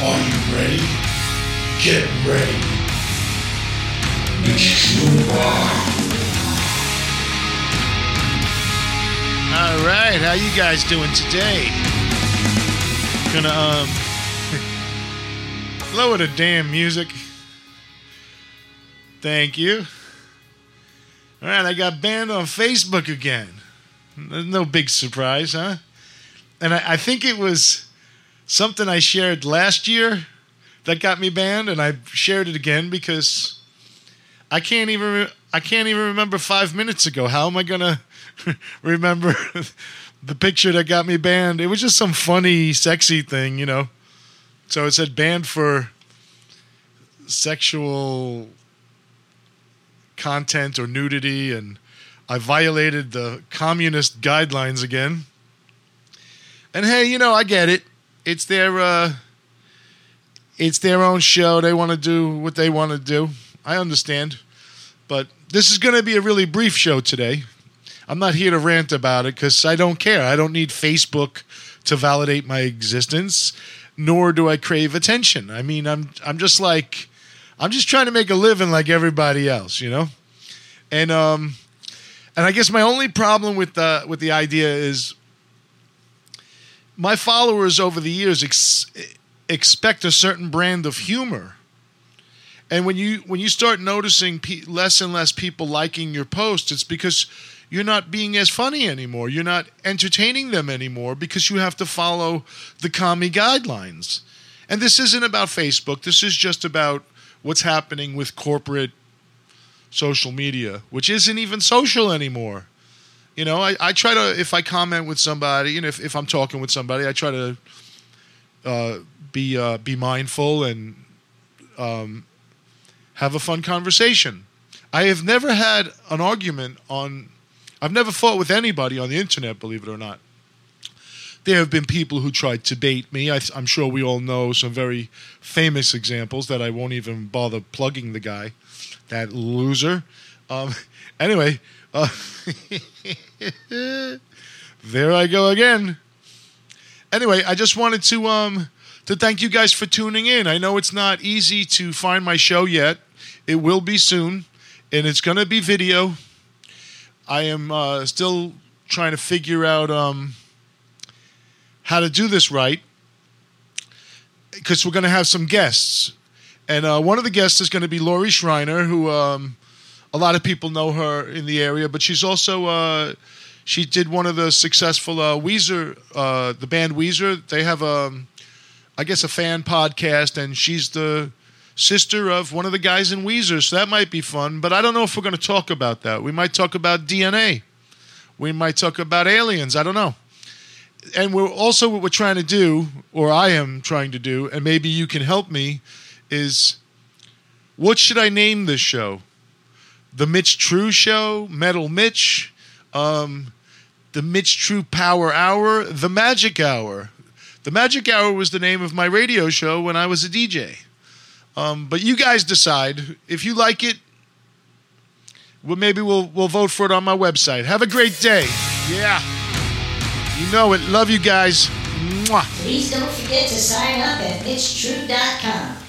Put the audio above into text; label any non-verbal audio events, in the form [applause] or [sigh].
Are you ready? Get ready. It's true All right, how you guys doing today? Gonna um [laughs] lower the damn music. Thank you. All right, I got banned on Facebook again. No big surprise, huh? And I, I think it was something I shared last year that got me banned, and I shared it again because I can't even I can't even remember five minutes ago. How am I gonna [laughs] remember [laughs] the picture that got me banned? It was just some funny, sexy thing, you know. So it said banned for sexual content or nudity, and I violated the communist guidelines again. And hey, you know, I get it. It's their uh, it's their own show. They want to do what they want to do. I understand. But this is going to be a really brief show today. I'm not here to rant about it because I don't care. I don't need Facebook to validate my existence, nor do I crave attention. I mean, I'm I'm just like I'm just trying to make a living like everybody else, you know. And um, and I guess my only problem with the with the idea is my followers over the years ex- expect a certain brand of humor. And when you when you start noticing pe- less and less people liking your posts, it's because you're not being as funny anymore. You're not entertaining them anymore because you have to follow the commie guidelines. And this isn't about Facebook. This is just about what's happening with corporate social media, which isn't even social anymore. You know, I, I try to if I comment with somebody, you know, if, if I'm talking with somebody, I try to uh, be uh, be mindful and um, have a fun conversation. I have never had an argument on. I've never fought with anybody on the internet, believe it or not. There have been people who tried to bait me. I, I'm sure we all know some very famous examples that I won't even bother plugging the guy, that loser. Um, [laughs] anyway, uh, [laughs] there I go again. Anyway, I just wanted to um to thank you guys for tuning in. I know it's not easy to find my show yet. It will be soon, and it's going to be video. I am uh, still trying to figure out um, how to do this right because we're going to have some guests. And uh, one of the guests is going to be Laurie Schreiner, who um, a lot of people know her in the area, but she's also uh, she did one of the successful uh, Weezer, uh, the band Weezer. They have a, I guess, a fan podcast, and she's the sister of one of the guys in Weezer, so that might be fun. But I don't know if we're going to talk about that. We might talk about DNA. We might talk about aliens. I don't know. And we're also what we're trying to do, or I am trying to do, and maybe you can help me, is what should I name this show? The Mitch Tru Show, Metal Mitch, um, the Mitch Tru Power Hour, the Magic Hour. The Magic Hour was the name of my radio show when I was a DJ. Um, but you guys decide if you like it. Well, maybe we'll we'll vote for it on my website. Have a great day. Yeah, you know it. Love you guys. Mwah. Please don't forget to sign up at MitchTru.com.